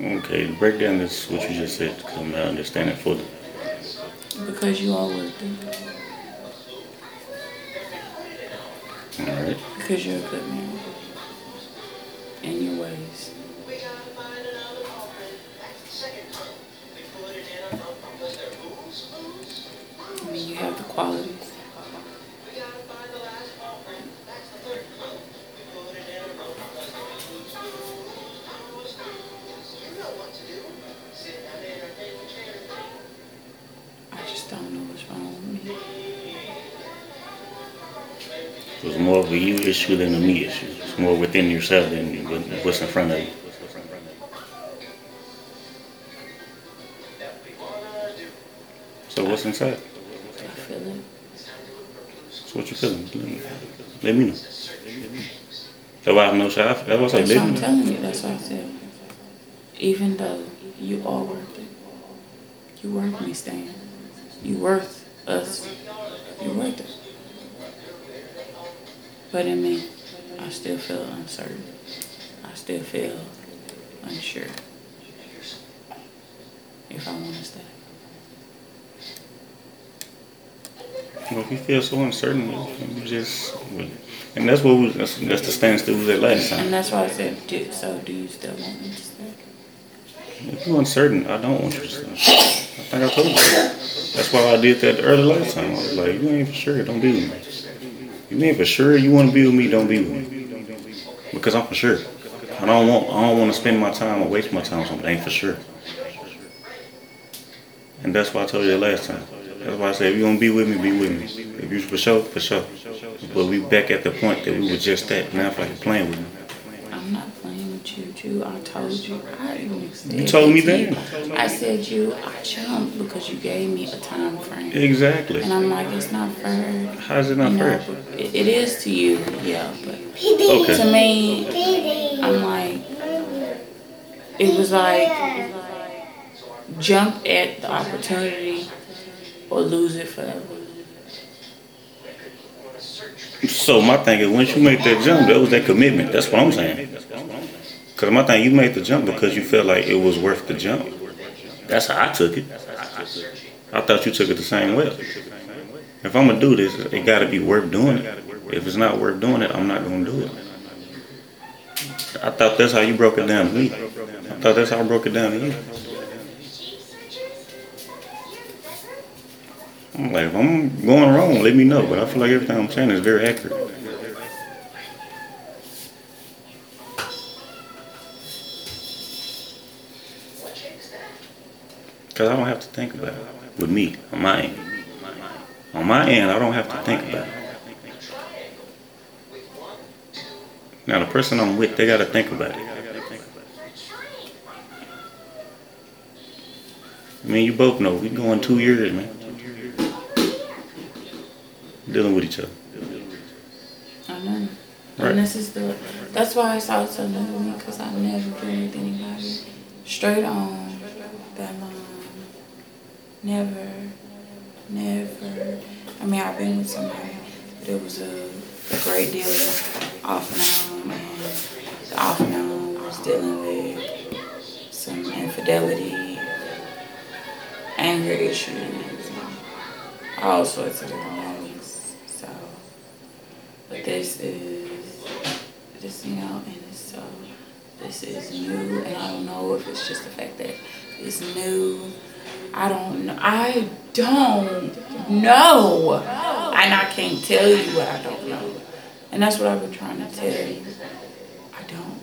Okay, break down this what you just said because I'm not understanding fully. Because you all are worth it. All right. Because you're a good man. In your ways. We gotta find another problem. We floated in on our problem with their books. I mean, you have the qualities. It was more of a you issue than a me issue. It's more within yourself than what's in front of you. So what's inside? I feel it. So what you feeling? Let me, let me know. That's why I'm no shy. That's why I said That's let what me I'm know. telling you. That's what I said. Even though you are worth it, you worth me, Stan. You worth us. You worth it. But in me, I still feel uncertain. I still feel unsure if I want to stay. Well, if you feel so uncertain, you just and that's what we, that's, that's the standstill we was at last time. And that's why I said, do, so do you still want me to stay? If you're uncertain, I don't want you to stay. I think I told you. That's why I did that early last time. I was like, you ain't for sure, don't do me. You mean for sure you want to be with me, don't be with me. Because I'm for sure. I don't want I don't want to spend my time or waste my time on something that ain't for sure. And that's why I told you that last time. That's why I said if you gonna be with me, be with me. If you for sure, for sure. But we back at the point that we were just at. Now if I like playing with me. I'm not playing with you, I told you. I even said You told me that. I said you. I jumped because you gave me a time frame, Exactly. and I'm like, it's not fair. How's it not you fair? It, it is to you, yeah, but Okay. to me, I'm like, it was like jump at the opportunity or lose it forever. So my thing is, once you make that jump, that was that commitment. That's what I'm saying. Cause my thing, you made the jump because you felt like it was worth the jump. That's how I took it. I thought you took it the same way. If I'm gonna do this, it got to be worth doing it. If it's not worth doing it, I'm not gonna do it. I thought that's how you broke it down to me. I thought that's how I broke it down to you. I'm like, if I'm going wrong, let me know. But I feel like everything I'm saying is very accurate. Because I don't have to think about it with me, on my end. On my end, I don't have to think about it. Now, the person I'm with, they got to think about it. I mean, you both know, we going two years, man. Dealing with each other. I know. Right. And this is the, that's why it's also new to me, because I never been with anybody straight on that line. Never, never. I mean, I've been with somebody, but it was a, great deal of off and on, and the off and on was dealing with some infidelity, anger issues, and all sorts of things. So, but this is, this, you know, and it's so, this is new, and I don't know if it's just the fact that it's new. I don't know. I don't know. And I can't tell you what I don't know. And that's what I've been trying to tell you. I don't.